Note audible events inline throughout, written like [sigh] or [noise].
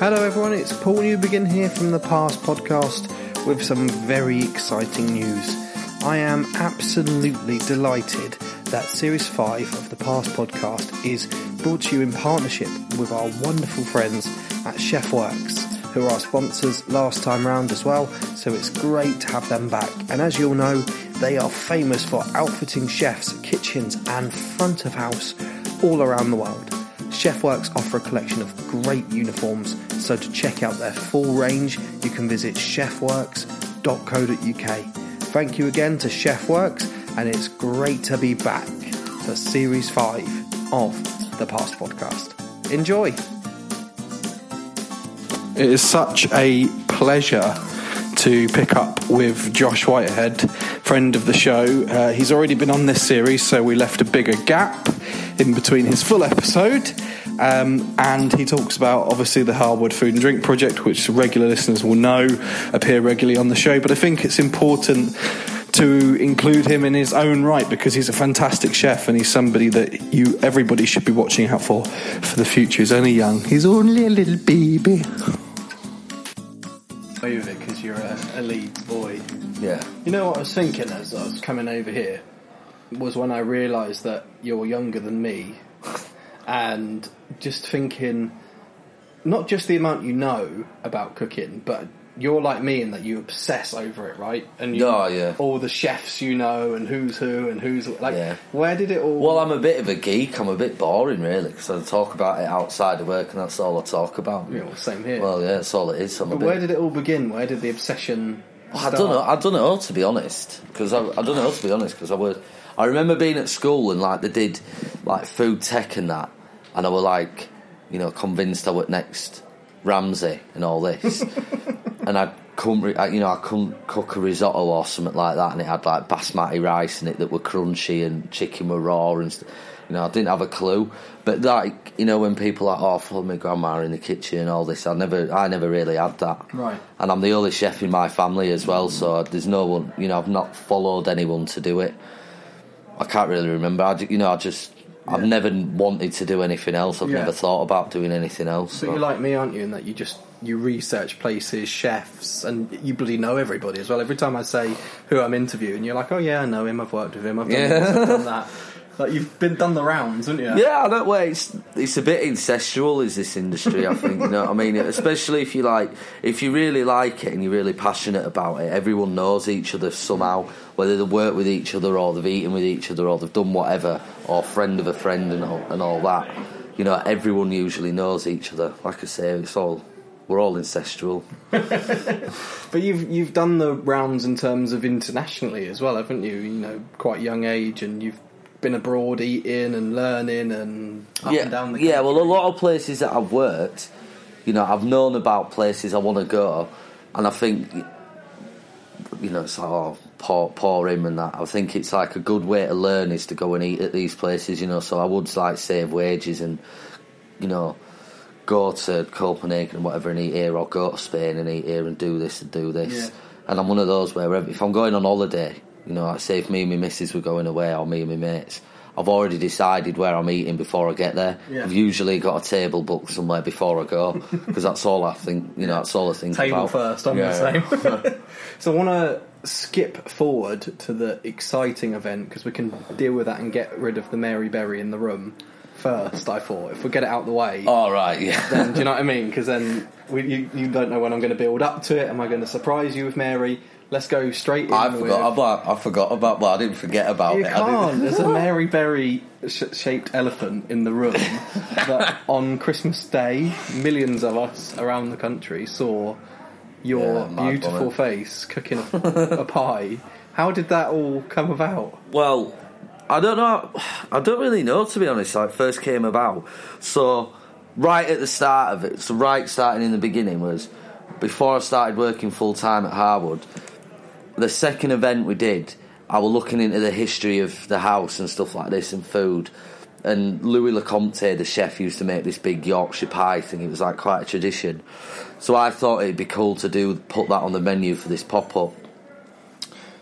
Hello, everyone. It's Paul Newbegin here from the Pass Podcast with some very exciting news. I am absolutely delighted that Series 5 of the Pass Podcast is brought to you in partnership with our wonderful friends at Chef Works, who are our sponsors last time round as well. So it's great to have them back. And as you'll know, they are famous for outfitting chefs, kitchens, and front of house all around the world. Chef Works offer a collection of great uniforms, so to check out their full range, you can visit chefworks.co.uk. Thank you again to Chef Works, and it's great to be back for Series 5 of the Pass Podcast. Enjoy! It is such a pleasure to pick up with Josh Whitehead, friend of the show. Uh, he's already been on this series, so we left a bigger gap in between his full episode. Um, and he talks about obviously the Harewood Food and Drink Project, which regular listeners will know appear regularly on the show. But I think it's important to include him in his own right because he's a fantastic chef and he's somebody that you everybody should be watching out for for the future. He's only young. He's only a little baby. Over it because you're a, a lead boy. Yeah. You know what I was thinking as I was coming over here was when I realised that you're younger than me, and just thinking, not just the amount you know about cooking, but you're like me in that you obsess over it, right? And you, Oh, yeah. all the chefs you know and who's who and who's like. Yeah. Where did it all? Well, I'm a bit of a geek. I'm a bit boring, really, because I talk about it outside of work, and that's all I talk about. Yeah, know, same here. Well, yeah, that's all it is. But bit. where did it all begin? Where did the obsession? I don't know. I don't know to be honest, because I, I don't know to be honest, because I was. I remember being at school and like they did like food tech and that, and I were like, you know, convinced I was next Ramsay and all this, [laughs] and I couldn't, re- you know, I couldn't cook a risotto or something like that, and it had like basmati rice in it that were crunchy and chicken were raw and. St- you know, I didn't have a clue, but like you know, when people are like, "Oh, my grandma in the kitchen" and all this, I never, I never really had that. Right. And I'm the only chef in my family as well, so there's no one, you know, I've not followed anyone to do it. I can't really remember. I, you know, I just, I've never wanted to do anything else. I've Yeah. never thought about doing anything else. But you're like me, aren't you? In that you just you research places, chefs, and you bloody know everybody as well. Every time I say who I'm interviewing, you're like, "Oh yeah, I know him. I've worked with him. I've done Yeah. this. I've done that." Like you've been done the rounds, haven't you? Yeah, I don't. Well, it's it's a bit incestual, is this industry? I think you know. what I mean, especially if you like, if you really like it and you're really passionate about it, everyone knows each other somehow. Whether they work with each other or they've eaten with each other or they've done whatever, or friend of a friend and all, and all that. You know, everyone usually knows each other. Like I say, it's all we're all incestual. [laughs] But you've you've done the rounds in terms of internationally as well, haven't you? You know, quite young age, and you've been abroad eating and learning and up yeah, and down the yeah. Well, a lot of places that I've worked, you know, I've known about places I want to go, and I think, you know, it's like oh, pour, pour him and that. I think it's like a good way to learn is to go and eat at these places, you know. So I would like save wages and, you know, go to Copenhagen and whatever and eat here, or go to Spain and eat here and do this and do this. Yeah. And I'm one of those where if I'm going on holiday, you know, like say if me and my missus were going away or me and my mates, I've already decided where I'm eating before I get there. Yeah. I've usually got a table booked somewhere before I go [laughs] because that's all I think. You know, that's all I think table about. first. I'm Yeah. the same. [laughs] [laughs] so I want to skip forward to the exciting event because we can deal with that and get rid of the Mary Berry in the room first. I thought if we get it out the way, All right, yeah. then do you know what I mean? Because then we, you, you don't know when I'm going to build up to it. Am I going to surprise you with Mary? Let's go straight in. I with- forgot about. I forgot about. Well, I didn't forget about You it. Can't. There's a [laughs] Mary Berry sh- shaped elephant in the room [laughs] that on Christmas Day, millions of us around the country saw your Yeah, beautiful woman. face cooking a, [laughs] a pie. How did that all come about? Well, I don't know. I don't really know to be honest. How it first came about. So, right at the start of it, so right starting in the beginning was before I started working full time at Harewood. The second event we did, I was looking into the history of the house and stuff like this and food. And Louis Lecomte, the chef, used to make this big Yorkshire pie thing. It was like quite a tradition. So I thought it'd be cool to do put that on the menu for this pop up.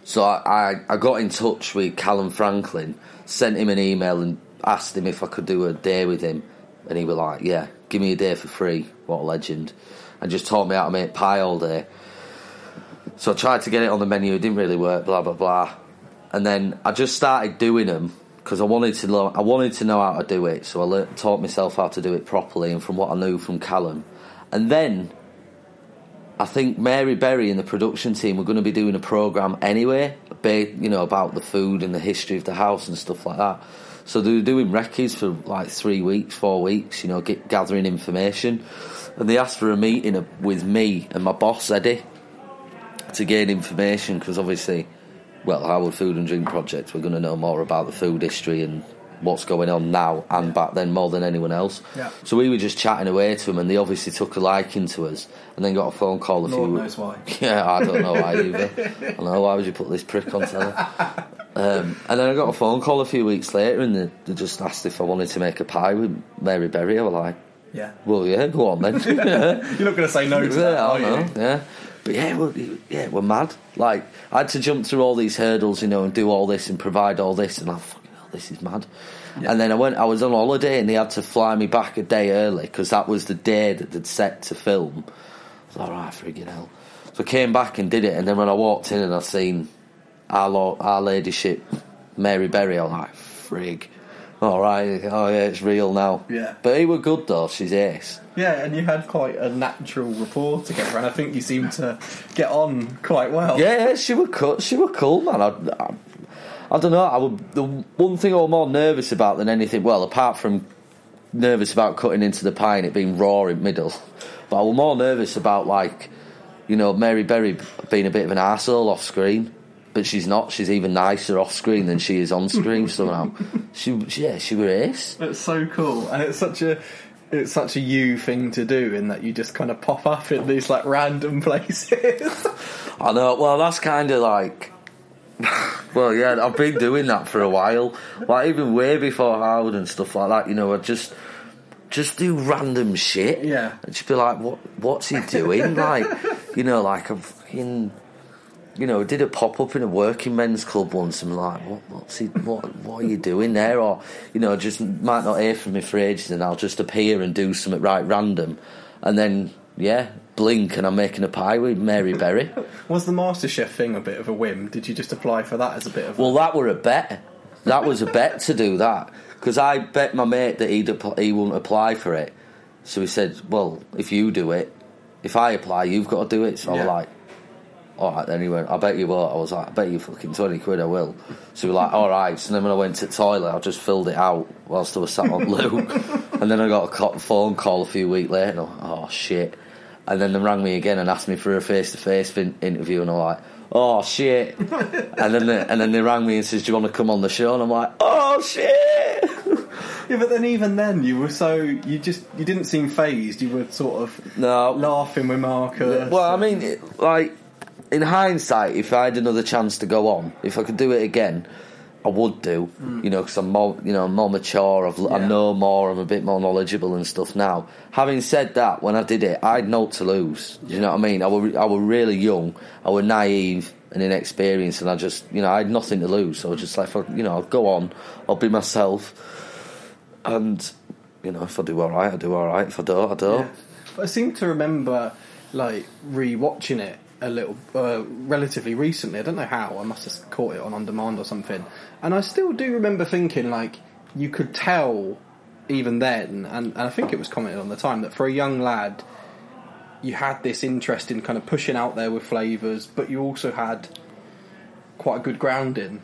So I, I, I got in touch with Calum Franklin, sent him an email and asked him if I could do a day with him And he was like, yeah, give me a day for free. What a legend. And just taught me how to make pie all day. So I tried to get it on the menu. It didn't really work. Blah blah blah. And then I just started doing them because I wanted to. I wanted to know how to do it. So I learnt, taught myself how to do it properly, and from what I knew from Calum. And then I think Mary Berry and the production team were going to be doing a program anyway, you know, about the food and the history of the house and stuff like that. So they were doing recce's for like three weeks, four weeks, you know, get, gathering information. And they asked for a meeting with me and my boss Eddie to gain information because obviously, well, Harewood Food and Drink Project, we're going to know more about the food history and what's going on now and back then more than anyone else. Yeah. So we were just chatting away to them, and they obviously took a liking to us, and then got a phone call a Lord few. knows why. [laughs] Yeah, I don't know why either. [laughs] I know why would you put this prick on telly? Um, and then I got a phone call a few weeks later, and they, they just asked if I wanted to make a pie with Mary Berry. I was like, Yeah. "Well, yeah, go on then." [laughs] You're not going to say no to that, yeah, are I know. you? Yeah, but yeah, well, yeah, we're mad. Like I had to jump through all these hurdles, you know, and do all this and provide all this, and I fucking hell, oh, this is mad. And then I went. I was on holiday, and they had to fly me back a day early because that was the day that they'd set to film. I was like, all right, friggin' hell. So I came back and did it, and then when I walked in and I seen our, Lord, our ladyship Mary Berry, I was like, frig. All right, oh yeah, it's real now. Yeah. But he were good though. She's ace. Yeah, and you had quite a natural rapport together, and I think you seemed to get on quite well. Yeah, yeah, she were cool. She were cool, man. I, I, I don't know. I would, the one thing I was more nervous about than anything, well, apart from nervous about cutting into the pie and it being raw in middle, but I was more nervous about like, you know, Mary Berry being a bit of an arsehole off screen. But she's not. She's even nicer off screen than she is on screen [laughs] somehow. She, yeah, she were ace. It's so cool, and it's such a it's such a you thing to do in that you just kind of pop up in these like random [laughs] places. I know. Well, that's kind of like. [laughs] well, yeah, I've been doing that for a while. Like even way before Harewood and stuff like that. You know, I just just do random shit. Yeah. and just be like, "What? What's he doing?" like, you know, like I'm fucking. You know, did a pop up in a working men's club once. and I'm like, what, what's he? What? What are you doing there? Or, you know, just might not hear from me for ages, and I'll just appear and do something right random, and then yeah, blink, and I'm making a pie with Mary Berry. [laughs] Was the MasterChef thing a bit of a whim? Did you just apply for that as a bit of? Well, that were a bet. That was a bet to do that because I bet my mate that he'd app- he wouldn't apply for it. So he said, "Well, if you do it, if I apply, you've got to do it." So I Yeah. was like, Oh, "All right." Then he went, "I bet you won't." I was like, "I bet you fucking twenty quid, I will." So we were like, "All right." So then when I went to the toilet, I just filled it out whilst I was sat on loo, [laughs] and then I got a phone call a few weeks later. And I went, oh shit! And then they rang me again and asked me for a face-to-face interview, and I'm like. Oh shit! and then they, and then they rang me and says, "Do you want to come on the show?" And I'm like, "Oh shit!" [laughs] yeah, but then even then you were so you just you didn't seem phased. You were sort of No, laughing with Marcus. Well, I mean, it- like in hindsight, if I had another chance to go on, if I could do it again, I would do. Mm. You know, because I'm more, you know, I'm more mature. I've, I know more. I'm a bit more knowledgeable and stuff now. Having said that, when I did it, I had no to lose. Do you know what I mean? I were, I were really young. I were naive and inexperienced, and I just, you know, I had nothing to lose. So I was just like, you know, I'll go on. I'll be myself, and you know, if I do all right, I do all right. If I don't, I don't. Yeah. But I seem to remember like re-watching it a little uh, relatively recently. I don't know how. I must have caught it on on demand or something. And I still do remember thinking like you could tell even then, and, and I think it was commented on the time that for a young lad, you had this interest in kind of pushing out there with flavours, but you also had quite a good grounding.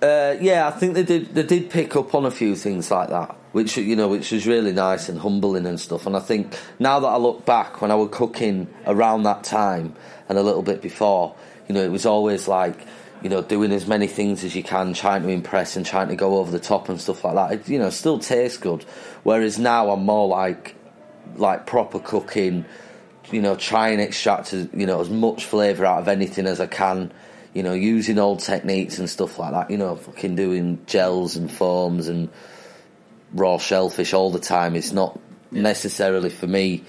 Uh, yeah, I think they did. They did pick up on a few things like that, which you know, which was really nice and humbling and stuff. And I think now that I look back, when I was cooking around that time and a little bit before, you know, it was always like, you know, doing as many things as you can, trying to impress and trying to go over the top and stuff like that. It, you know, still tastes good. Whereas now I'm more like, like proper cooking. You know, try and extract you know as much flavour out of anything as I can you know, using old techniques and stuff like that. You know, fucking doing gels and foams and raw shellfish all the time. It's not necessarily for me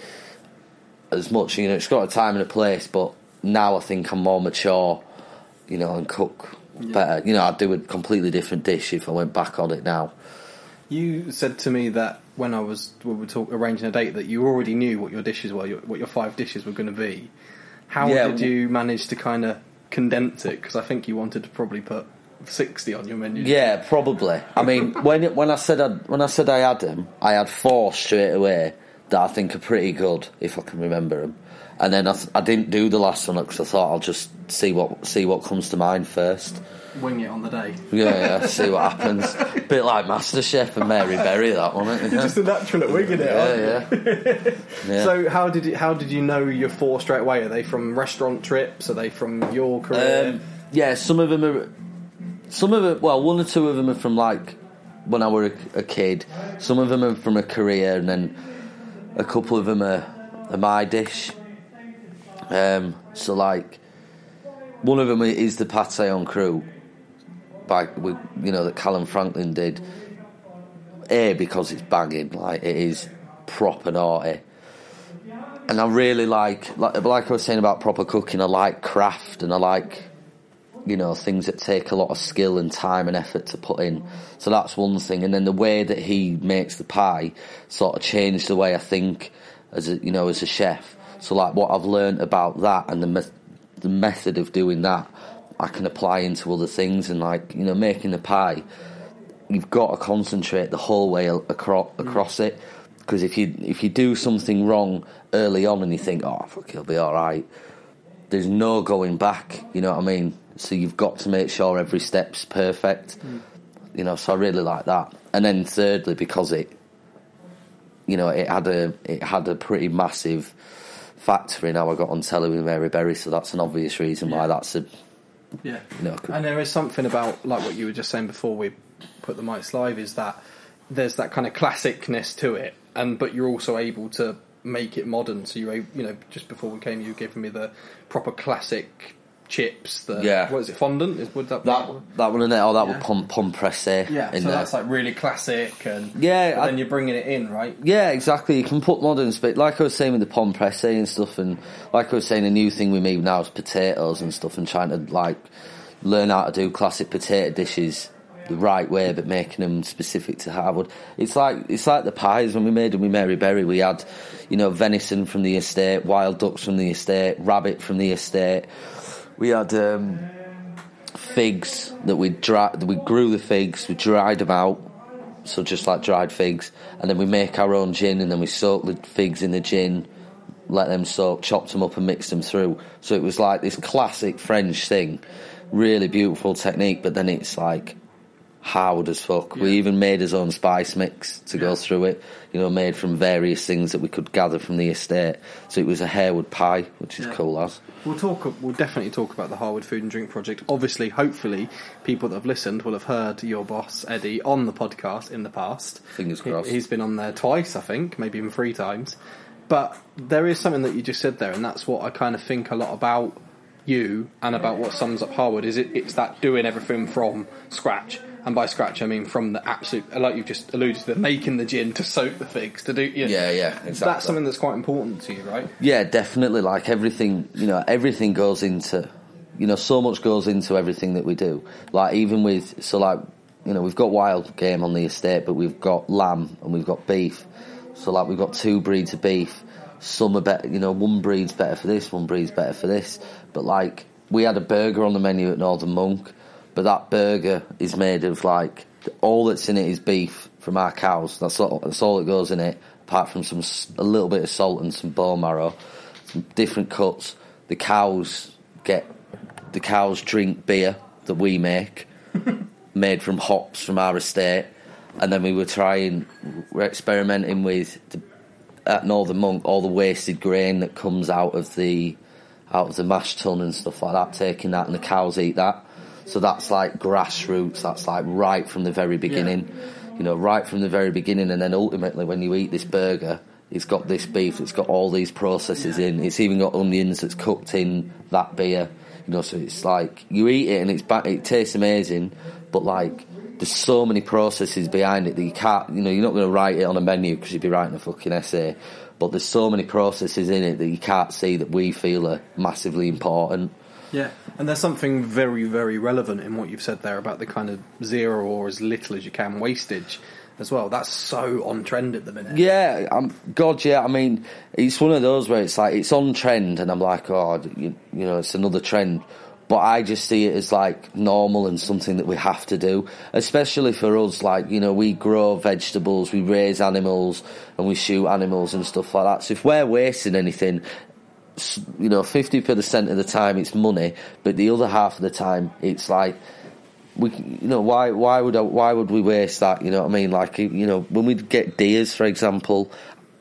as much. You know, it's got a time and a place, but now I think I'm more mature. You know, and cook better. You know, I'd do a completely different dish if I went back on it now. You said to me that when I was we were talk, arranging a date that you already knew what your dishes were, your, what your five dishes were going to be. How Yeah, did you manage to kind of condense it? Because I think you wanted to probably put sixty on your menu. Yeah, probably. I mean, [laughs] when it, when I said I, when I said I had them, I had four straight away that I think are pretty good if I can remember them. And then I, th- I didn't do the last one because I thought I'll just see what see what comes to mind first. Wing it on the day. Yeah, yeah, see what happens. [laughs] Bit like MasterChef and Mary Berry, that one, isn't You're it? just a natural at winging it. aren't? Yeah, yeah. [laughs] yeah. So how did you, how did you know your four straight away? Are they from restaurant trips? Are they from your career? Um, yeah, some of them are. Some of them, well, one or two of them are from like when I were a, a kid. Some of them are from a career, and then a couple of them are, are my dish. Um, so like, one of them is the pâté en croûte, by with you know that Calum Franklin did. A because it's banging, like it is proper naughty and I really like, like, like I was saying about proper cooking. I like craft, and I like, you know, things that take a lot of skill and time and effort to put in. So that's one thing. And then the way that he makes the pie sort of changed the way I think as a, you know, as a chef. So like what I've learned about that and the me- the method of doing that, I can apply into other things. And like, you know, making the pie, you've got to concentrate the whole way across mm. across it. Because if you if you do something wrong early on and you think, oh fuck, it'll be all right, there's no going back. You know what I mean? So you've got to make sure every step's perfect. Mm. You know, so I really like that. And then thirdly, because it, you know, it had a it had a pretty massive factor in how I got on telly with Mary Berry. So that's an obvious reason why Yeah. that's a yeah. you know. could- And there is something about like what you were just saying before we put the mics live is that there's that kind of classicness to it, and but you're also able to make it modern. So you're able, you know just before we came, you were giving me the proper classic chips. The Yeah. what is it fondant? Is would that be that that one in there, oh, that Yeah. would pump pump presse Yeah, in so there. that's like really classic, and Yeah, but then you're bringing it in, right? Yeah, exactly. You can put modern spit, like I was saying with the pomme presse and stuff, and like I was saying, a new thing we made now is potatoes and stuff, and trying to like learn how to do classic potato dishes the right way, but making them specific to Harewood. It's like it's like the pies when we made them with Mary Berry. We had, you know, venison from the estate, wild ducks from the estate, rabbit from the estate. We had um, figs that we dry, we grew the figs, we dried them out, so just like dried figs, and then we make our own gin, and then we soak the figs in the gin, let them soak, chopped them up, and mixed them through. So it was like this classic French thing, really beautiful technique. But then it's like hard as fuck. We even made his own spice mix to Yeah. go through it, you know, made from various things that we could gather from the estate. So it was a Harewood pie, which is Yeah. cool as. We'll talk. We'll definitely talk about the Harewood Food and Drink Project. Obviously, hopefully, people that have listened will have heard your boss Eddie on the podcast in the past. Fingers He- crossed. he's been on there twice, I think, maybe even three times. But there is something that you just said there, and that's what I kind of think a lot about you and about what sums up Harewood. Is it? It's that doing everything from scratch. And by scratch, I mean from the absolute, like you've just alluded to, the making the gin to soak the figs to do. You know, Yeah, yeah, exactly. That's something that's quite important to you, right? Yeah, definitely. Like everything, you know, everything goes into, you know, so much goes into everything that we do. Like even with, so like, you know, we've got wild game on the estate, but we've got lamb and we've got beef. So like, we've got two breeds of beef. Some are better, you know, one breed's better for this, one breed's better for this. But like, we had a burger on the menu at Northern Monk, but that burger is made of like all that's in it is beef from our cows. That's all. That's all that goes in it, apart from some a little bit of salt and some bone marrow, some different cuts. The cows get the cows drink beer that we make, [laughs] made from hops from our estate, and then we were trying, we're experimenting with the, at Northern Monk all the wasted grain that comes out of the out of the mash tun and stuff like that, taking that and the cows eat that. So that's like grassroots. That's like right from the very beginning. You know, right from the very beginning, and then ultimately when you eat this burger, it's got this beef. It's got all these processes in. It's even got onions that's cooked in that beer. You know, so it's like you eat it and it's ba- it tastes amazing, but like there's so many processes behind it that you can't. You know, you're not going to write it on a menu because you'd be writing a fucking essay. But there's so many processes in it that you can't see that we feel are massively important. Yeah, and there's something very, very relevant in what you've said there about the kind of zero or as little as you can wastage. as well. That's so on trend at the minute. Yeah, I'm, God, yeah. I mean, it's one of those where it's like it's on trend, and I'm like, oh, you, you know, it's another trend. But I just see it as like normal and something that we have to do, especially for us. Like, you know, we grow vegetables, we raise animals, and we shoot animals and stuff like that. So if we're wasting anything, s- you know, 50% of the time it's money, but the other half of the time it's like, we, you know, why, why would, I, why would we waste that? You know what I mean? Like, you know, when we get deers, for example,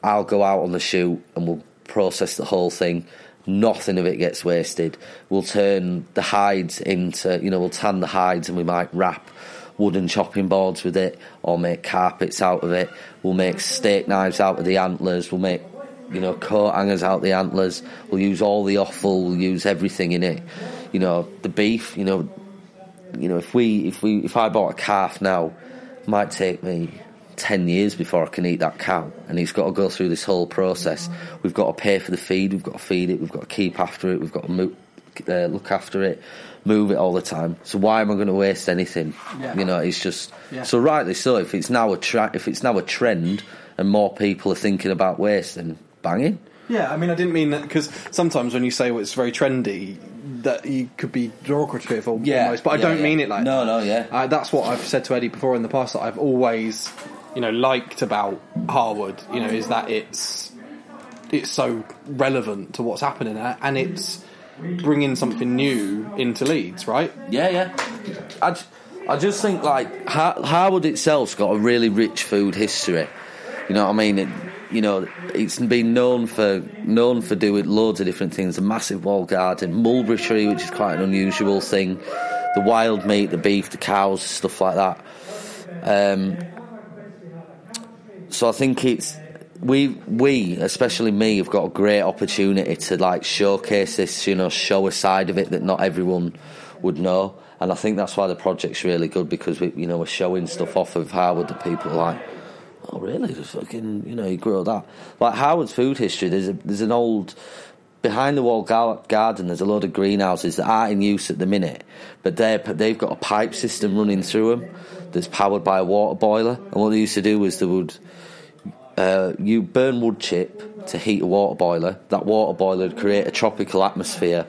I'll go out on the shoot and we'll process the whole thing. Nothing of it gets wasted. We'll turn the hides into, you know, we'll tan the hides and we might wrap wooden chopping boards with it or make carpets out of it. We'll make steak knives out of the antlers. We'll make, you know, coat hangers out the antlers. We'll use all the offal. We'll use everything in it. You know, the beef, you know, you know, if we, if we, if I bought a calf now, it might take me 10 years before I can eat that cow. And it's got to go through this whole process. We've got to pay for the feed, we've got to feed it, we've got to keep after it, we've got to mo- uh, look after it, move it all the time. So why am I going to waste anything? Yeah. You know, it's just, Yeah. so rightly so, if it's now a tra- if it's now a trend and more people are thinking about waste, then banging. Yeah, I mean, I didn't mean that because sometimes when you say well, it's very trendy, that you could be derogative or Yeah, almost, but I yeah, don't yeah. mean it like No, that. no, yeah. Uh, that's what I've said to Eddie before in the past that I've always, you know, liked about Harewood. You know, is that it's it's so relevant to what's happening and it's bringing something new into Leeds, right? Yeah, yeah. I, I just think like Har- Harewood itself's got a really rich food history. You know what I mean? It, you know, it's been known for known for doing loads of different things. A massive wall garden, mulberry tree, which is quite an unusual thing. The wild meat, the beef, the cows, stuff like that. Um, so I think it's we we especially me have got a great opportunity to like showcase this you know show a side of it that not everyone would know and I think that's why the project's really good because we you know we're showing stuff off of Harewood that people like oh really just fucking you know you grow that like Harewood's food history there's a there's an old behind the wall gar- garden there's a lot of greenhouses that aren't in use at the minute but they they've got a pipe system running through them that's powered by a water boiler and what they used to do was they would uh, you burn wood chip to heat a water boiler. That water boiler would create a tropical atmosphere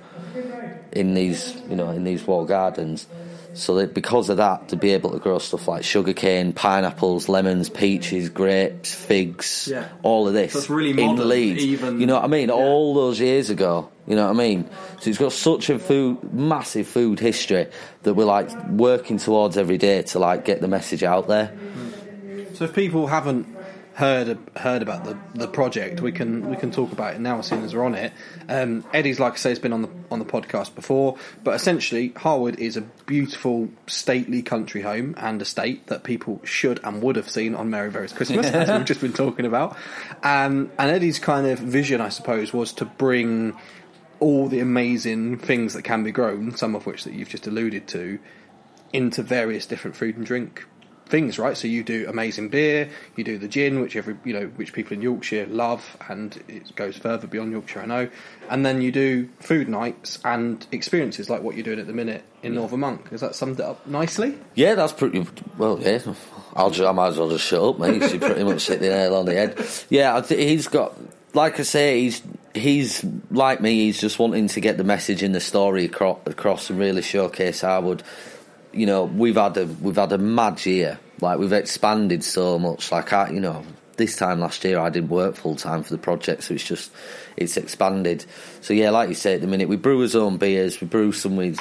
in these, you know, in these wall gardens. So that because of that, to be able to grow stuff like sugarcane, pineapples, lemons, peaches, grapes, figs, Yeah. all of this So really in modern, Leeds. even- You know what I mean? Yeah. All those years ago. You know what I mean? So it's got such a food, massive food history that we're like working towards every day to like get the message out there. So if people haven't heard heard about the, the project, we can we can talk about it now as soon as we're on it. Um, Eddie's, like I say, has been on the on the podcast before, but essentially, Harewood is a beautiful, stately country home and estate that people should and would have seen on Mary Berry's Christmas, [laughs] as we've just been talking about. Um, and Eddie's kind of vision, I suppose, was to bring all the amazing things that can be grown, some of which that you've just alluded to, into various different food and drink things, right? So you do amazing beer, you do the gin, which every you know, which people in Yorkshire love, and it goes further beyond Yorkshire, I know. And then you do food nights and experiences like what you're doing at the minute in Northern Monk. Has that summed it up nicely? Yeah, that's pretty well. Yeah, I'll just, I might as well just shut up, mate. You pretty much hit the nail on the head. Yeah, I he's got, like I say, he's he's like me. He's just wanting to get the message in the story across, across and really showcase Harewood. You know, we've had a we've had a mad year. Like we've expanded so much. Like I, you know, this time last year I did work full time for the project, so it's just it's expanded. So yeah, like you say, at the minute we brew our own beers. We brew some with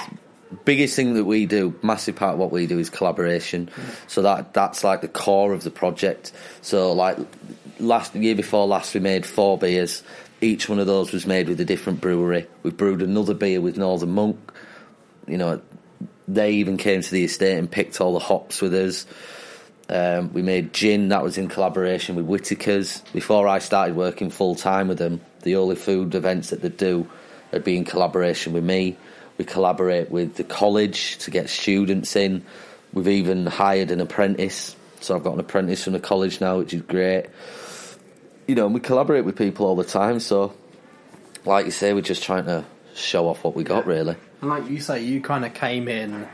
biggest thing that we do, massive part of what we do is collaboration. So that that's like the core of the project. So like last year before last, we made four beers. Each one of those was made with a different brewery. We brewed another beer with Northern Monk. You know, they even came to the estate and picked all the hops with us. Um, we made gin that was in collaboration with Whittaker's. Before I started working full time with them, the only food events that they do would be in collaboration with me. We collaborate with the college to get students in. We've even hired an apprentice, so I've got an apprentice from the college now, which is great. You know, and we collaborate with people all the time. So, like you say, we're just trying to show off what we got, really. And like you say, you kind of came in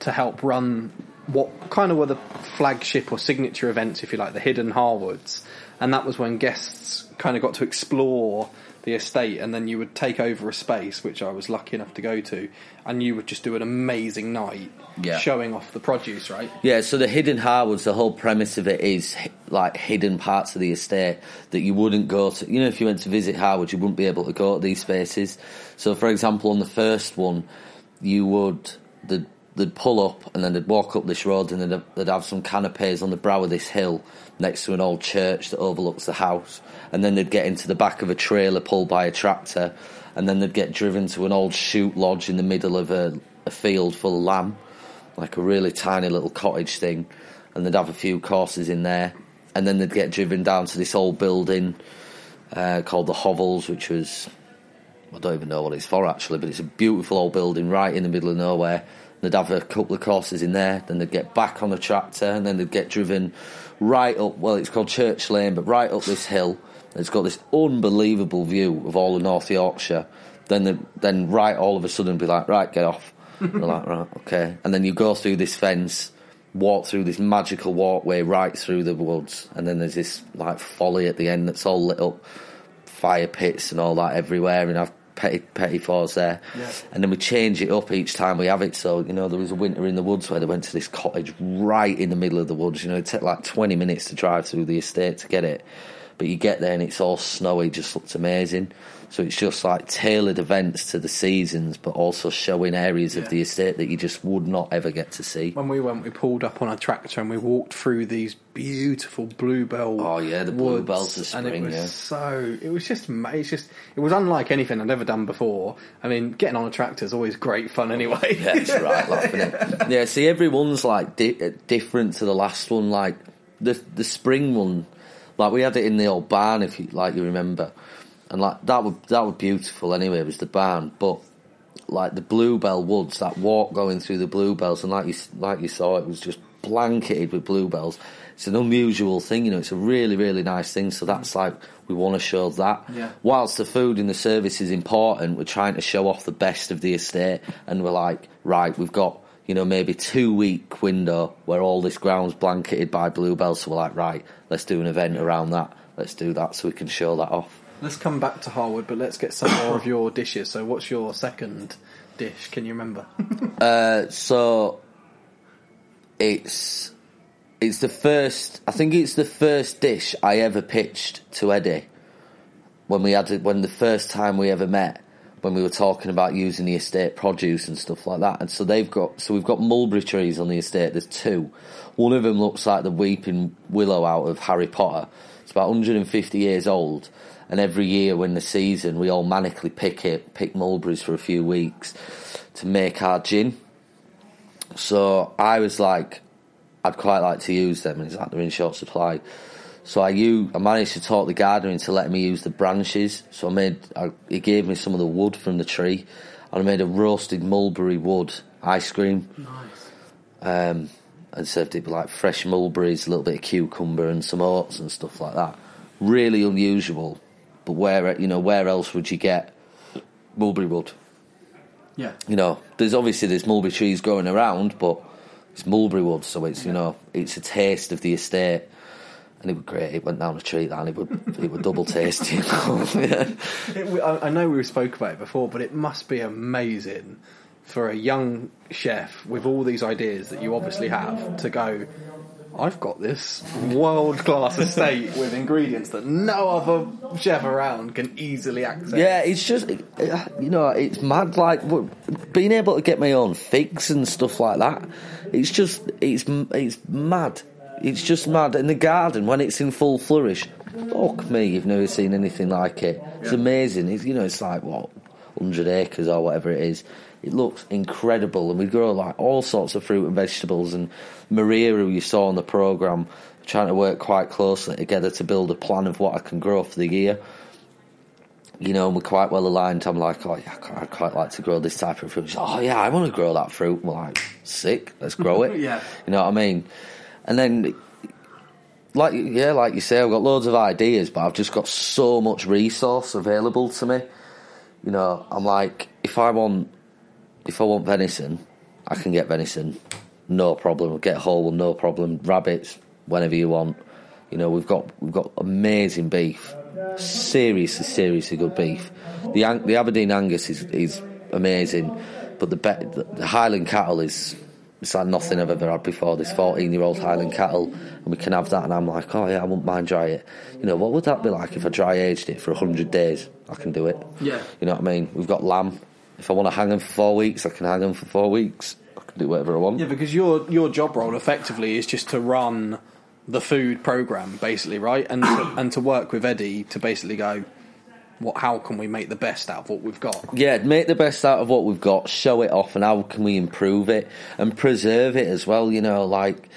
to help run what kind of were the flagship or signature events, if you like, the hidden Harewoods, and that was when guests kind of got to explore the estate, and then you would take over a space, which I was lucky enough to go to, and you would just do an amazing night Yeah. showing off the produce, right? Yeah, so the hidden Harewoods, the whole premise of it is like hidden parts of the estate that you wouldn't go to. You know, if you went to visit Harewood, you wouldn't be able to go to these spaces. So, for example, on the first one, you would they'd, they'd pull up and then they'd walk up this road and they'd, they'd have some canapes on the brow of this hill next to an old church that overlooks the house, and then they'd get into the back of a trailer pulled by a tractor, and then they'd get driven to an old shoot lodge in the middle of a, a field full of lamb like a really tiny little cottage thing, and they'd have a few courses in there, and then they'd get driven down to this old building uh, called the Hovels, which was I don't even know what it's for actually, but it's a beautiful old building right in the middle of nowhere. They'd have a couple of courses in there, then they'd get back on the tractor, and then they'd get driven right up. Well, it's called Church Lane, but right up this hill. It's got this unbelievable view of all of North Yorkshire. Then, the, then right all of a sudden, be like, right, get off. [laughs] They're like, right, okay. And then you go through this fence, walk through this magical walkway right through the woods, and then there's this like folly at the end that's all lit up, fire pits and all that everywhere, and I've petty petty fours there. Yeah. And then we change it up each time we have it. So you know, there was a winter in the woods where they went to this cottage right in the middle of the woods. You know, it took like twenty minutes to drive through the estate to get it, but you get there and it's all snowy, just looks amazing. So it's just like tailored events to the seasons, but also showing areas Yeah. of the estate that you just would not ever get to see. When we went, we pulled up on a tractor and we walked through these beautiful bluebell. Oh, yeah, the bluebells of and it was yeah. so. It was just, it's just, it was unlike anything I'd ever done before. I mean, getting on a tractor is always great fun anyway. Yeah, it's right, laughing it. Yeah, see, everyone's like di- uh, different to the last one. Like the the spring one, like we had it in the old barn, if you like, you remember, and like that was that was beautiful. Anyway, it was the barn, but like the bluebell woods, that walk going through the bluebells, and like you like you saw, it was just blanketed with bluebells. It's an unusual thing, you know. It's a really really nice thing. So that's like we want to show that. Yeah. Whilst the food and the service is important, we're trying to show off the best of the estate, and we're like, right, we've got you know maybe two week window where all this ground's blanketed by bluebells. So we're like, right, let's do an event around that. Let's do that so we can show that off. Let's come back to Harewood, but let's get some more of your dishes. So, what's your second dish? Can you remember? [laughs] Uh, so it's it's the first. I think it's the first dish I ever pitched to Eddie when we had when the first time we ever met when we were talking about using the estate produce and stuff like that. And so they've got so we've got mulberry trees on the estate. There's two. One of them looks like the weeping willow out of Harry Potter. It's about 150 years old. And every year when the season, we all manically pick it, pick mulberries for a few weeks to make our gin. So I was like, I'd quite like to use them, and it's like they're in short supply. So I, I managed to talk the gardener into letting me use the branches. So I made, I, he gave me some of the wood from the tree, and I made a roasted mulberry wood ice cream, nice. um, and served it with like fresh mulberries, a little bit of cucumber, and some oats and stuff like that. Really unusual, but where you know where else would you get mulberry wood? Yeah. you know, there's obviously there's mulberry trees growing around, but it's mulberry wood, so it's you know it's a taste of the estate, and it was great. It went down a tree, and it would it would double taste. You know? yeah. [laughs] It, I, I know we spoke about it before, but it must be amazing for a young chef with all these ideas that you obviously have to go. I've got this world class estate with ingredients that no other chef around can easily access. Yeah, it's just uh, you know, it's mad. Like being able to get my own figs and stuff like that. It's just it's it's mad. It's just mad. In the garden when it's in full flourish, fuck me, you've never seen anything like it. It's Yeah. amazing. It's, you know, it's like what hundred acres or whatever it is. It looks incredible, and we grow like all sorts of fruit and vegetables. And Maria, who you saw on the program, trying to work quite closely together to build a plan of what I can grow for the year you know, and we're quite well aligned. I'm like, oh yeah, I'd quite like to grow this type of fruit. She's oh yeah, I want to grow that fruit. We're like, sick, let's grow it. [laughs] Yeah. You know what I mean? And then, like, yeah, like you say, I've got loads of ideas, but I've just got so much resource available to me. You know, I'm like, if I want, if I want venison, I can get venison. no problem. Get whole no problem. Rabbits, whenever you want. You know, we've got we've got amazing beef, seriously, seriously good beef. The the Aberdeen Angus is is amazing, but the, be- the Highland cattle is it's like nothing I've ever had before. This fourteen year old Highland cattle, and we can have that. And I'm like, oh yeah, I wouldn't mind dry it. You know, what would that be like if I dry aged it for hundred days? I can do it. Yeah. You know what I mean? We've got lamb. If I want to hang them for four weeks, I can hang them for four weeks. I can do whatever I want. Yeah, because your your job role effectively is just to run the food program, basically, right? And to, [coughs] and to work with Eddie to basically go, what? How can we make the best out of what we've got? Yeah, make the best out of what we've got, show it off, and how can we improve it and preserve it as well? You know, like,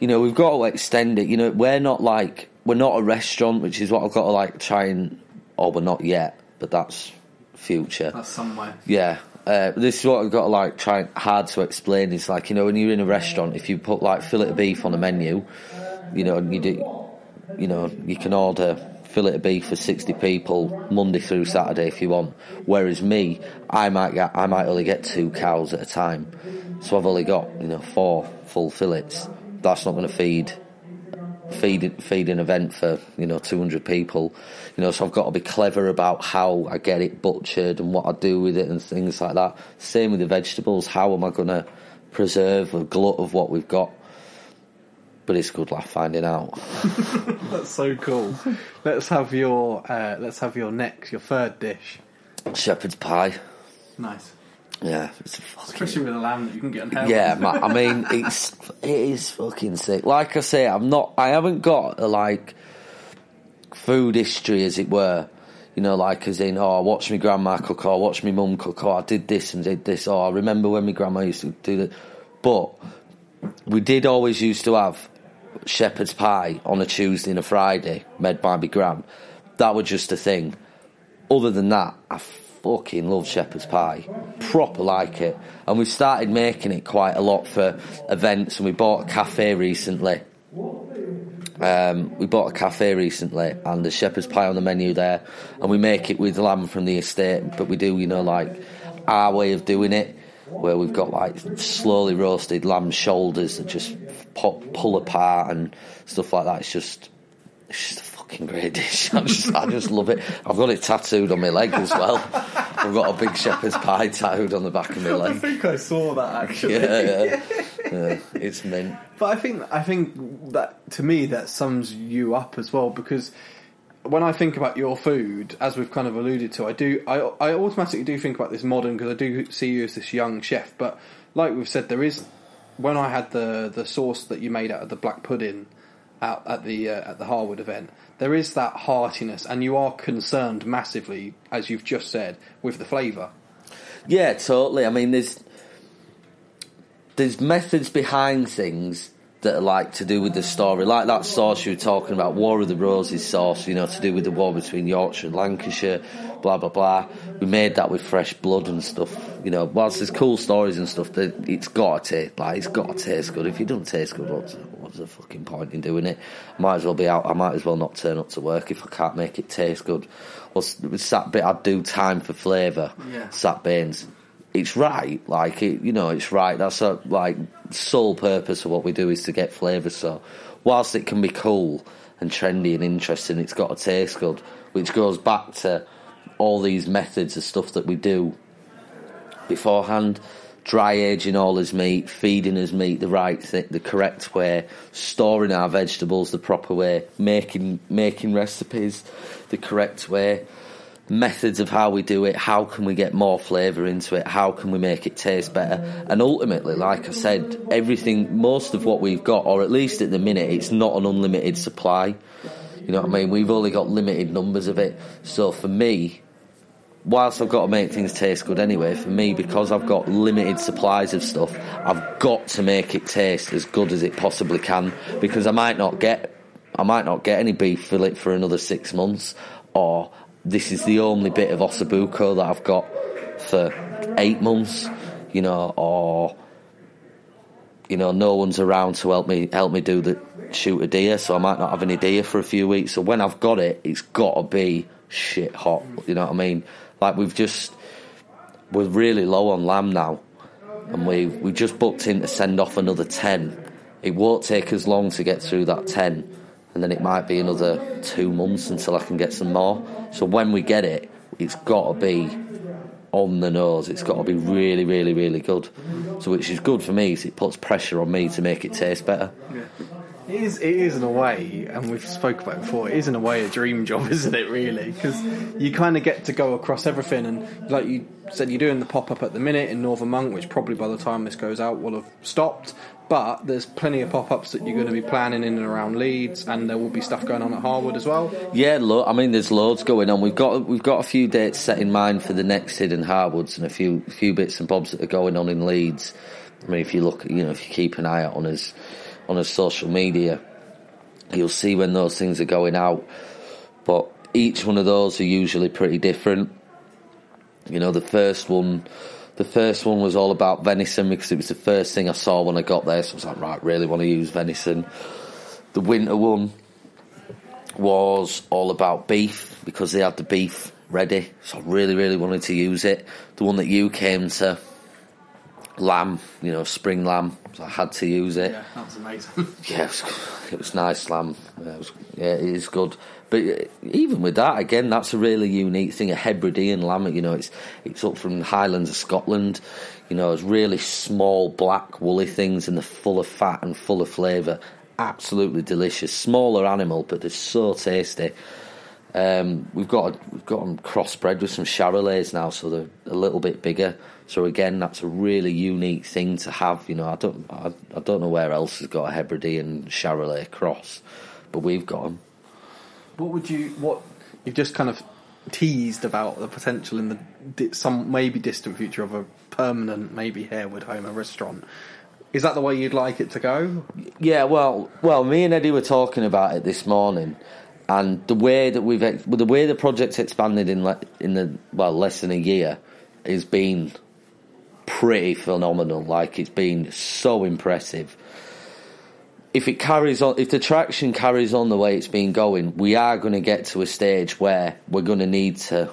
you know, we've got to extend it. You know, we're not like we're not a restaurant, which is what I've got to like try and. Oh, we're not yet, but that's future. That's somewhere. Yeah. Uh, this is what I've got to like try hard to explain. It's like you know when you're in a restaurant, if you put like fillet of beef on a menu, you know, and you do, you know, you can order fillet of beef for sixty people Monday through Saturday if you want. Whereas me, I might get, I might only get two cows at a time, so I've only got you know four full fillets. That's not going to feed feed feed an event for you know 200 people you know so I've got to be clever about how I get it butchered and what I do with it and things like that same with the vegetables how am I going to preserve a glut of what we've got but it's good laugh finding out [laughs] [laughs] That's so cool. let's have your uh, let's have your next your third dish. shepherd's pie Nice, yeah it's fucking especially with a lamb that you can get on hell. Yeah, I mean, [laughs] it's it is fucking sick. Like I say, I'm not. I haven't got a like food history, as it were. You know, like as in, oh, I watched my grandma cook, or I watched my mum cook, or I did this and did this, or I remember when my grandma used to do that. But we did always used to have shepherd's pie on a Tuesday and a Friday, made by my gran. That was just a thing. Other than that, I fucking love shepherd's pie. Proper like it. And we've started making it quite a lot for events, and we bought a cafe recently. Um, we bought a cafe recently, and there's shepherd's pie on the menu there, and we make it with lamb from the estate, but we do, you know, like our way of doing it, where we've got like slowly roasted lamb shoulders that just pop, pull apart and stuff like that. It's just, it's just fucking great dish. [laughs] I just, I just love it. I've got it tattooed on my leg as well. I've got a big shepherd's pie tattooed on the back of my [laughs] leg. I think I saw that actually. Yeah, yeah, [laughs] yeah. It's mint. But I think I think that to me that sums you up as well because when I think about your food, as we've kind of alluded to, I do I I automatically do think about this modern because I do see you as this young chef. But like we've said, there is when I had the the sauce that you made out of the black pudding out at the uh, at the Harewood event. There is that heartiness, and you are concerned massively, as you've just said, with the flavour. Yeah, totally. I mean, there's there's methods behind things that are like to do with the story, like that sauce you were talking about, War of the Roses sauce. You know, to do with the war between Yorkshire and Lancashire, blah blah blah. We made that with fresh blood and stuff. You know, whilst there's cool stories and stuff, that it's got to taste like it's got to taste good. If it doesn't taste good, what's what's the fucking point in doing it? I might as well be out. I might as well not turn up to work if I can't make it taste good. Well, sat bit I'd do time for flavour. Yeah. Sat Bains. it's right. Like it, you know, it's right. That's a like sole purpose of what we do is to get flavour. So, whilst it can be cool and trendy and interesting, it's got to taste good. Which goes back to all these methods of stuff that we do beforehand. Dry aging all his meat, feeding his meat the right thing, the correct way, storing our vegetables the proper way, making making recipes the correct way methods of how we do it, how can we get more flavour into it, how can we make it taste better. And ultimately, like I said, everything, most of what we've got, or at least at the minute, it's not an unlimited supply. You know what I mean? We've only got limited numbers of it. So for me, whilst I've got to make things taste good anyway, for me, because I've got limited supplies of stuff, I've got to make it taste as good as it possibly can because I might not get, I might not get any beef fillet for another six months, or this is the only bit of ossobuco that I've got for eight months, you know, or you know, no one's around to help me help me do the shoot a deer, so I might not have any deer for a few weeks. So when I've got it, it's got to be shit hot. You know what I mean? Like we've just we're really low on lamb now, and we we just booked in to send off another ten. It won't take as long to get through that ten, and then it might be another two months until I can get some more. So when we get it, it's got to be on the nose. It's got to be really, really, really good. So which is good for me. It puts pressure on me to make it taste better. It is, it is in a way, and we've spoke about it before. It is in a way a dream job, [laughs] isn't it? Really, because you kind of get to go across everything, and like you said, you're doing the pop up at the minute in Northern Monk, which probably by the time this goes out will have stopped. But there's plenty of pop ups that you're going to be planning in and around Leeds, and there will be stuff going on at Harewood as well. Yeah, lo- I mean, there's loads going on. We've got we've got a few dates set in mind for the next hidden Harewoods, and a few few bits and bobs that are going on in Leeds. I mean, if you look, you know, if you keep an eye out on his on his social media, you'll see when those things are going out. But each one of those are usually pretty different. You know, the first one, the first one was all about venison because it was the first thing I saw when I got there. So I was like, right, really want to use venison. The winter one was all about beef because they had the beef ready. So I really, really wanted to use it. The one that you came to, lamb, you know, spring lamb. So I had to use it. Yeah, that was amazing. [laughs] Yeah, it was, it was nice lamb. Yeah, it, was, yeah, it is good. But uh, even with that, again, that's a really unique thing. A Hebridean lamb, you know, it's it's up from the Highlands of Scotland. You know, it's really small, black, woolly things, and they're full of fat and full of flavour. Absolutely delicious. Smaller animal, but they're so tasty. Um, we've got we've got them crossbred with some Charolais now, so they're a little bit bigger. So again, that's a really unique thing to have. You know, I don't I, I don't know where else has got a Hebridean Charolais cross, but we've got them. What would you what you've just kind of teased about the potential in the some maybe distant future of a permanent maybe Harewood Homer restaurant? Is that the way you'd like it to go? Yeah, well, well, me and Eddie were talking about it this morning, and the way that we've the way the project's expanded in le- in the well less than a year has been pretty phenomenal. Like it's been so impressive. If it carries on, if the traction carries on the way it's been going, we are going to get to a stage where we're going to need to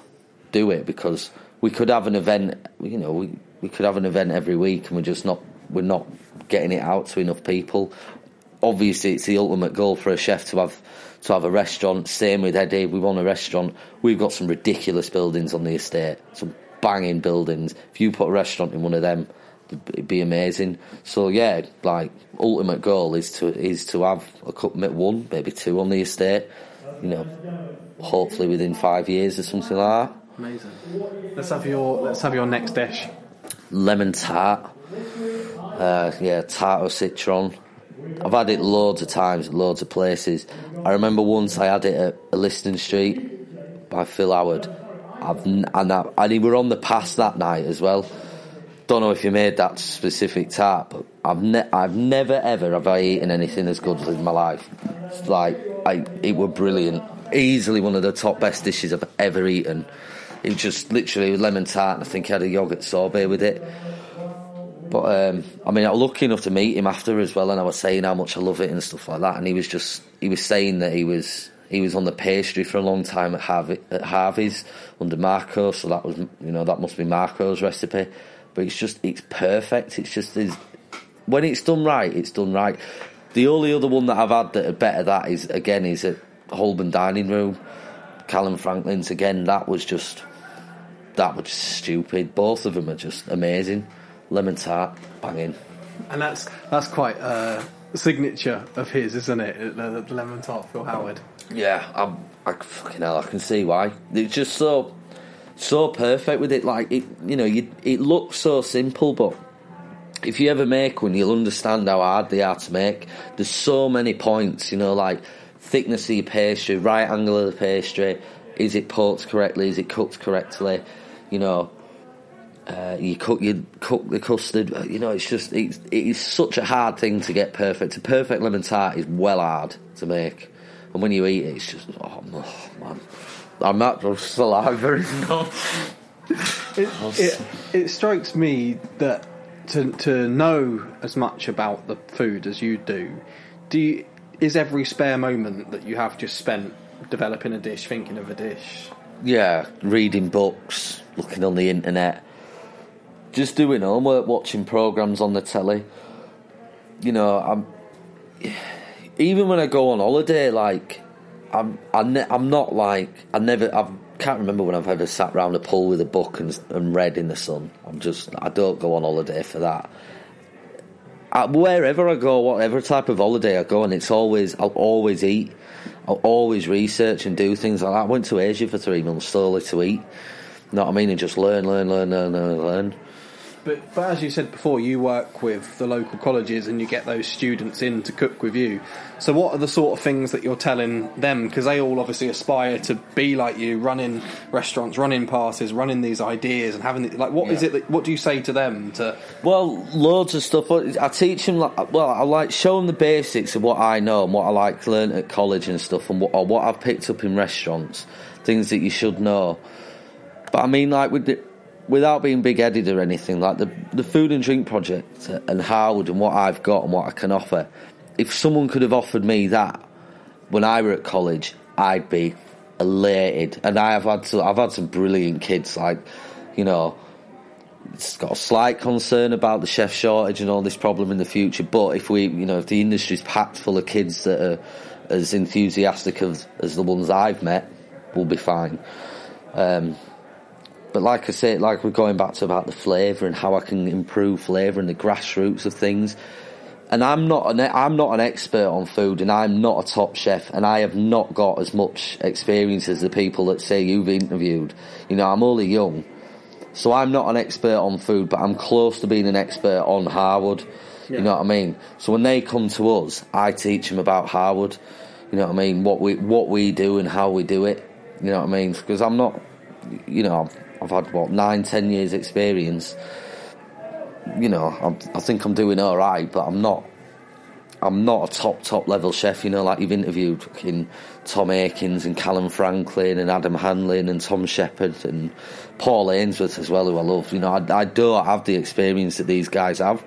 do it because we could have an event. You know, we we could have an event every week, and we're just not we're not getting it out to enough people. Obviously, it's the ultimate goal for a chef to have to have a restaurant. Same with Eddie, we want a restaurant. We've got some ridiculous buildings on the estate, some banging buildings. If you put a restaurant in one of them, it'd be amazing. So yeah, like ultimate goal is to is to have a cup one, maybe two on the estate. You know, hopefully within five years or something like that. Amazing. Let's have your let's have your next dish. lemon tart. Uh, yeah, tarte au citron. I've had it loads of times loads of places. I remember once I had it at Elystan Street by Phil Howard. I've and, I, we were on the pass that night as well. Don't know if you made that specific tart, but I've ne- I've never ever have I eaten anything as good in my life. It's like I, it were brilliant. Easily one of the top best dishes I've ever eaten. It was just literally lemon tart, and I think I had a yogurt sorbet with it. But um, I mean, I was lucky enough to meet him after as well, and I was saying how much I love it and stuff like that. And he was just he was saying that he was he was on the pastry for a long time at, Harvey, at Harvey's under Marco, so that was you know that must be Marco's recipe. But it's just it's perfect. It's just is when it's done right, it's done right. The only other one that I've had that are better that is again is at Holborn Dining Room, Calum Franklin's again. That was just that was stupid. Both of them are just amazing. Lemon tart, banging. And that's that's quite a signature of his, isn't it? The, the lemon tart Phil Howard. Yeah, I'm, I fucking hell, I can see why. It's just so so perfect with it. Like it, you know, you, it looks so simple, but if you ever make one, you'll understand how hard they are to make. There's so many points, you know, like thickness of your pastry, right angle of the pastry, is it poked correctly, is it cooked correctly, you know. Uh, you cook you cook the custard. You know, it's just it's, it is such a hard thing to get perfect. A perfect lemon tart is well hard to make, and when you eat it, it's just oh, man, I'm not saliva [laughs] is not. It, it, it strikes me that to to know as much about the food as you do, do you, is every spare moment that you have just spent developing a dish, thinking of a dish? Yeah, reading books, looking on the internet. just doing homework, watching programs on the telly. You know, I'm even when I go on holiday, like I'm, I ne- I'm not like I never. I can't remember when I've ever sat round a pool with a book and, and read in the sun. I'm just. I don't go on holiday for that. I, wherever I go, whatever type of holiday I go on, it's always I'll always eat. I'll always research and do things like that. I went to Asia for three months solely to eat. You know what I mean? And just learn, learn, learn, learn, learn, learn. But, but as you said before, you work with the local colleges and you get those students in to cook with you. So, what are the sort of things that you're telling them? Because they all obviously aspire to be like you, running restaurants, running passes, running these ideas, and having like what is Yeah. it? That, what do you say to them? To Well, loads of stuff. I teach them. Like, well, I like show them the basics of what I know and what I like to learn at college and stuff, and what, or what I've picked up in restaurants, things that you should know. But I mean, like with the, without being big-headed or anything, like the the food and drink project and Harewood and what I've got and what I can offer. If someone could have offered me that when I were at college, I'd be elated. And I have had to, I've had some brilliant kids, like you know it's got a slight concern about the chef shortage and all this problem in the future. But if we, you know, if the industry's packed full of kids that are as enthusiastic as, as the ones I've met, we'll be fine. Um, but like I say, like we're going back to about the flavour and how I can improve flavour and the grassroots of things. And I'm not an I'm not an expert on food, and I'm not a top chef, and I have not got as much experience as the people that say you've interviewed. You know, I'm only young, so I'm not an expert on food, but I'm close to being an expert on Harewood. You know what I mean? So when they come to us, I teach them about Harewood. You know what I mean? What we what we do and how we do it. You know what I mean? Because I'm not, you know, I've, I've had what nine, ten years experience. You know, I'm, I think I'm doing all right, but I'm not. I'm not a top top level chef. You know, like you've interviewed fucking Tom Aikens and Calum Franklin and Adam Handling and Tom Shepherd and Paul Ainsworth as well, who I love. You know, I, I don't have the experience that these guys have,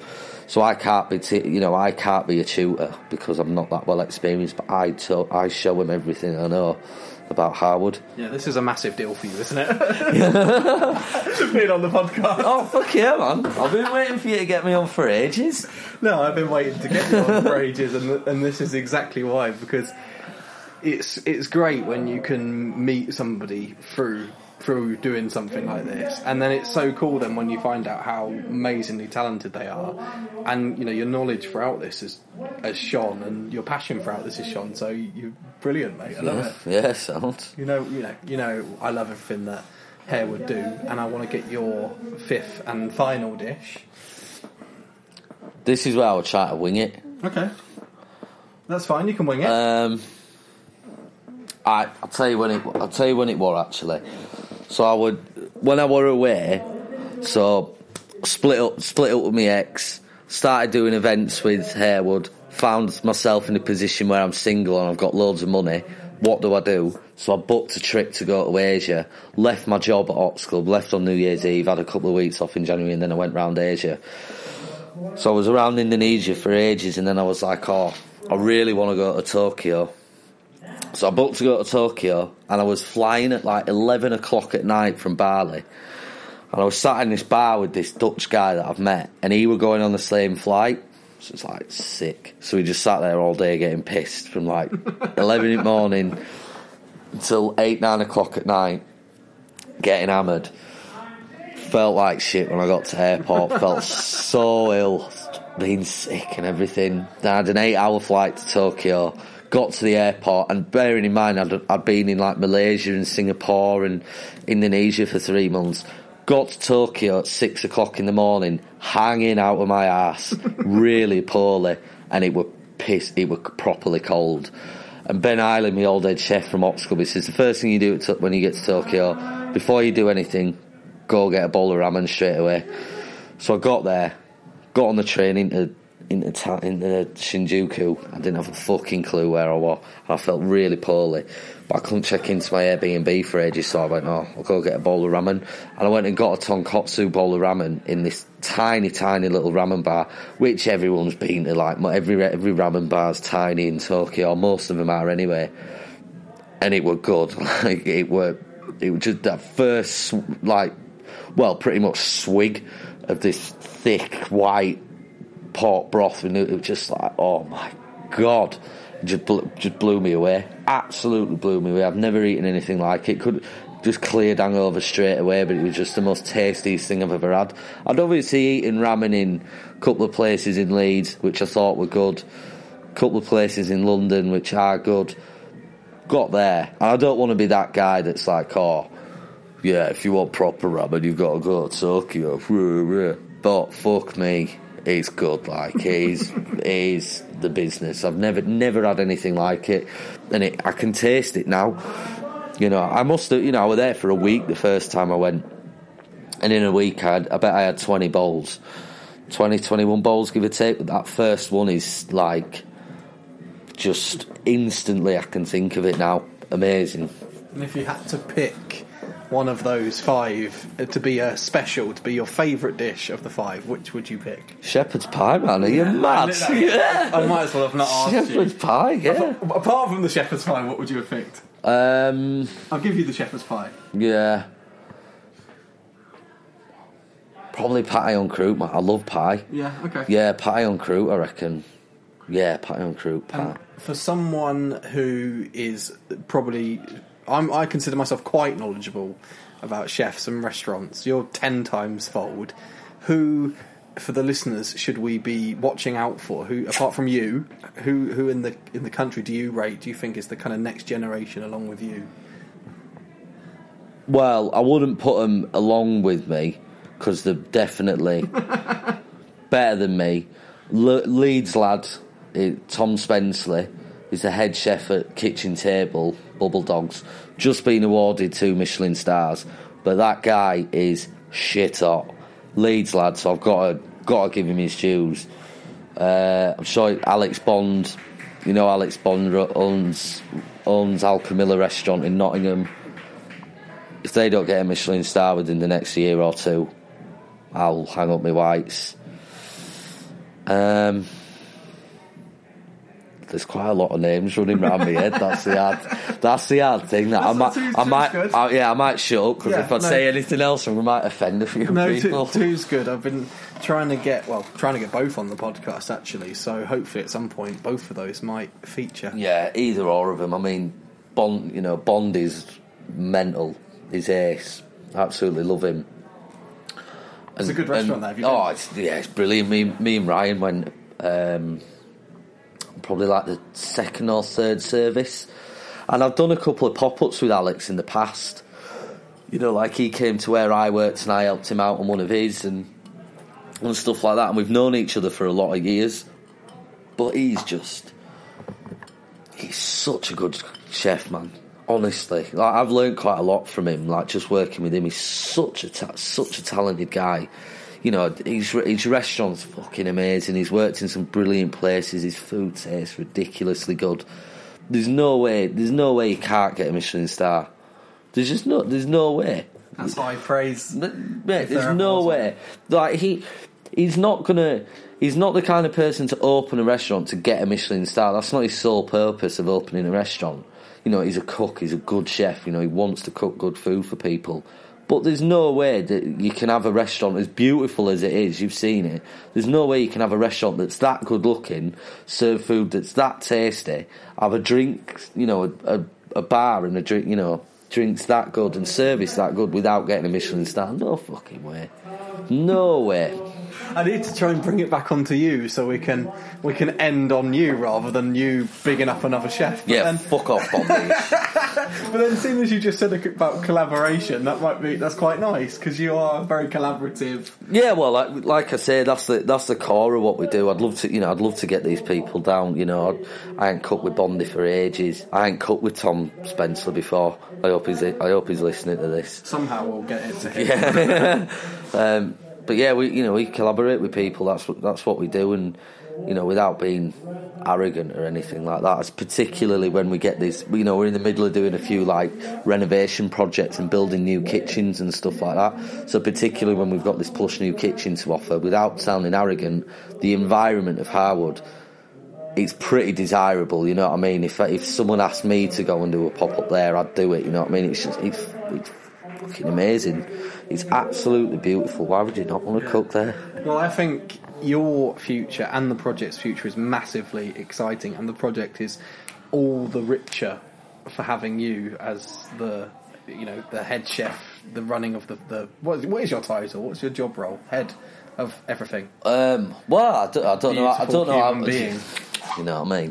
so I can't be. T- you know, I can't be a tutor because I'm not that well experienced. But I show them everything I know about Harewood. yeah, this is a massive deal for you, isn't it? [laughs] Being on the podcast. Oh fuck yeah, man! I've been waiting for you to get me on for ages. No, I've been waiting to get you on for ages, and and this is exactly why because it's it's great when you can meet somebody through through doing something like this, and then it's so cool then when you find out how amazingly talented they are, and you know your knowledge throughout this is has shone, and your passion throughout this is shone. So you're brilliant, mate. I love it. Yeah, sounds. You know, you know, you know. I love everything that Harewood do, and I want to get your fifth and final dish. This is where I would try to wing it. Okay, that's fine. You can wing it. Um, I I'll tell you when it I'll tell you when it was actually. So I would when I were away. So split up split up with my ex. Started doing events with Harewood. Found myself in a position where I'm single and I've got loads of money. What do I do? So I booked a trip to go to Asia. Left my job at Ox Club. Left on New Year's Eve. Had a couple of weeks off in January and then I went round Asia. So I was around Indonesia for ages, and then I was like, oh, I really want to go to Tokyo. So I booked to go to Tokyo, and I was flying at like 11 o'clock at night from Bali. And I was sat in this bar with this Dutch guy that I've met, and he were going on the same flight. So it's like sick. So we just sat there all day getting pissed from like [laughs] 11 in the morning until 8, 9 o'clock at night, getting hammered felt like shit when I got to airport. felt so ill, being sick and everything. Then I had an eight-hour flight to Tokyo. Got to the airport, and bearing in mind I'd, I'd been in like Malaysia and Singapore and Indonesia for three months. Got to Tokyo at six o'clock in the morning, hanging out of my ass, [laughs] really poorly, and it were piss. It were properly cold. And Ben Island, my old head chef from Ox Club, he says the first thing you do when you get to Tokyo, before you do anything, go get a bowl of ramen straight away. So I got there, got on the train into into, ta- into Shinjuku. I didn't have a fucking clue where I was. I felt really poorly, but I couldn't check into my Airbnb for ages. So I went, "Oh, I'll go get a bowl of ramen." And I went and got a tonkotsu bowl of ramen in this tiny, tiny little ramen bar, which everyone's been to. Like every every ramen bar's tiny in Tokyo. or Most of them are anyway and it were good. [laughs] Like it were, it was just that first like, well, pretty much swig of this thick white pork broth. And it was just like, oh my god, just blew, just blew me away. Absolutely blew me away. I've never eaten anything like it. Could just cleared hangover straight away, but it was just the most tastiest thing I've ever had. I'd obviously eaten ramen in a couple of places in Leeds, which I thought were good. A couple of places in London, which are good. Got there, and I don't want to be that guy that's like, oh, yeah, if you want proper ramen, you've got to go to Tokyo. [laughs] But fuck me, it's good. Like he's he's the business. I've never never had anything like it, and it, I can taste it now. You know, I must have. You know, I was there for a week the first time I went, and in a week, I, had, I bet I had twenty bowls, 20, 21 bowls, give or take. But that first one is like just instantly. I can think of it now. Amazing. And if you had to pick one of those five to be a special, to be your favourite dish of the five, which would you pick? Shepherd's pie, man. Are you mad? Yeah. I might as well have not asked Shepherd's you. pie, yeah. Apart from the shepherd's pie, what would you have picked? Um, I'll give you the shepherd's pie. yeah. Probably pie on croûte, man. I love pie. Yeah, okay. Yeah, pie on croûte, I reckon. Yeah, pie on croûte, pie. And for someone who is probably, I'm, I consider myself quite knowledgeable about chefs and restaurants. You're ten times fold. Who, for the listeners, should we be watching out for? Who, apart from you, who who in the in the country do you rate? Do you think is the kind of next generation along with you? Well, I wouldn't put them along with me because they're definitely [laughs] better than me. Le- Leeds lad, eh, Tom Spenceley, is the head chef at Kitchen Table, Bubble Dogs, just been awarded two Michelin stars. But that guy is shit hot. Leeds lad, so I've got to got to give him his dues. Uh, I'm sure Alex Bond, you know Alex Bond owns owns Alchemilla restaurant in Nottingham. If they don't get a Michelin star within the next year or two, I'll hang up my whites. Um, there's quite a lot of names running around my head. That's the hard. That's the hard thing. That I might. Two's- I might. I, yeah, I might shut up because Yeah, if I no. say anything else, I might offend a few No, two, [laughs] two's good. I've been trying to get well, trying to get both on the podcast actually. So hopefully at some point both of those might feature. Yeah, either or of them. I mean, Bond. You know, Bond is mental. He's ace. Absolutely love him. It's a good restaurant there, have you oh, it's, yeah, it's brilliant. Me, me and Ryan went um, probably like the second or third service, and I've done a couple of pop ups with Alex in the past. You know, like he came to where I worked, and I helped him out on one of his, and and stuff like that. And we've known each other for a lot of years, but he's just he's such a good chef, man. Honestly, like I've learned quite a lot from him. Like just working with him, he's such a ta- such a talented guy. You know, his his restaurant's fucking amazing. He's worked in some brilliant places. His food tastes ridiculously good. There's no way. There's no way he can't get a Michelin star. There's just no. There's no way. That's high praise. Mate, there's no way. Like he, he's not gonna. He's not the kind of person to open a restaurant to get a Michelin star. That's not his sole purpose of opening a restaurant. You know, he's a cook. He's a good chef. You know, he wants to cook good food for people. But there's no way that you can have a restaurant as beautiful as it is. You've seen it. There's no way you can have a restaurant that's that good looking, serve food that's that tasty, have a drink, you know, a, a, bar and a drink, you know, drinks that good and service that good without getting a Michelin star. No fucking way. No way. I need to try and bring it back onto you so we can we can end on you rather than you bigging up another chef. But Yeah, then, fuck off, Bombay. [laughs] but then, seeing as you just said about collaboration, that might be that's quite nice because you are very collaborative. Yeah, well, like, like I say, that's the that's the core of what we do. I'd love to, you know, I'd love to get these people down. You know, I'd, I ain't cooked with Bondi for ages. I ain't cooked with Tom Spencer before. I hope he's I hope he's listening to this. Somehow we'll get it to him. [laughs] Um, but yeah, we you know we collaborate with people. That's what that's what we do, and you know without being arrogant or anything like that. It's particularly when we get this. You know, we're in the middle of doing a few like renovation projects and building new kitchens and stuff like that. So particularly when we've got this plush new kitchen to offer, without sounding arrogant, the environment of Harewood. It's pretty desirable, you know what I mean. If if someone asked me to go and do a pop up there, I'd do it. You know what I mean. It's just it's, it's fucking amazing. It's absolutely beautiful. Why would you not want to cook there? Well, I think your future and the project's future is massively exciting, and the project is all the richer for having you as the you know the head chef, the running of the the what is, what is your title? What's your job role? Head of everything. Um, well, I don't, I don't know. I don't know. human how, being. [laughs] You know what I mean?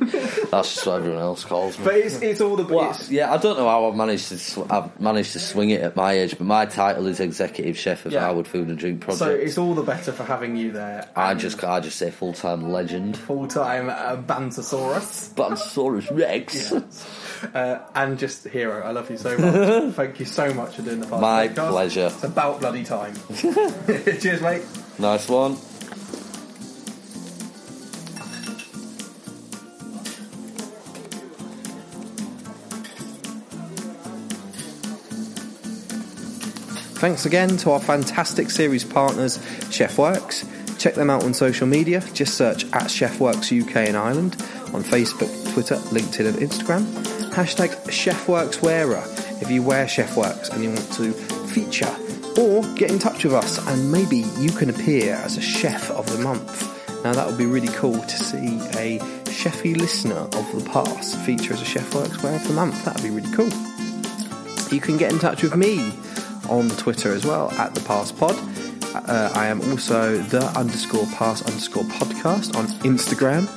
That's just what everyone else calls me. But it's, it's all the Well, it's, yeah, I don't know how I've managed to sw- I've managed to swing it at my age, but my title is executive chef of Yeah. Harewood Food and Drink Project. so it's all the better for having you there. I just I just say full time legend, full time uh, Bantosaurus. Brontosaurus Rex. Uh, and just hero, I love you so much. [laughs] Thank you so much for doing the podcast. My podcast. pleasure. It's about bloody time. [laughs] [laughs] Cheers, mate. Nice one. Thanks again to our fantastic series partners, Chef Works. Check them out on social media. Just search at Chefworks UK and Ireland on Facebook, Twitter, LinkedIn, and Instagram. Hashtag Chefworks Wearer if you wear Chef Works and you want to feature. Or get in touch with us and maybe you can appear as a chef of the month. Now that would be really cool to see a chefy listener of the past feature as a Chefworks Wearer of the month. That would be really cool. You can get in touch with me on Twitter as well at the Pass Pod. Uh, I am also the underscore pass underscore podcast on Instagram.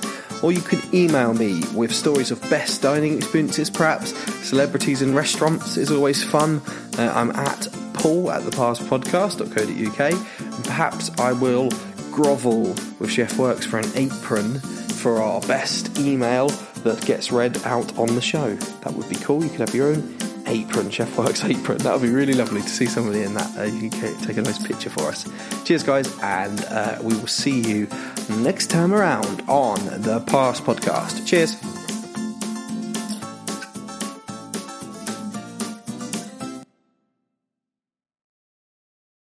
Or you can email me with stories of best dining experiences, perhaps celebrities in restaurants is always fun. Uh, I'm at paul at the pass podcast.co.uk and perhaps I will grovel with Chef Works for an apron for our best email that gets read out on the show. That would be cool. You could have your own apron, Chef Works apron. That would be really lovely to see somebody in that. Uh, you can take a nice picture for us. Cheers, guys, and uh, we will see you next time around on the Pass Podcast. Cheers.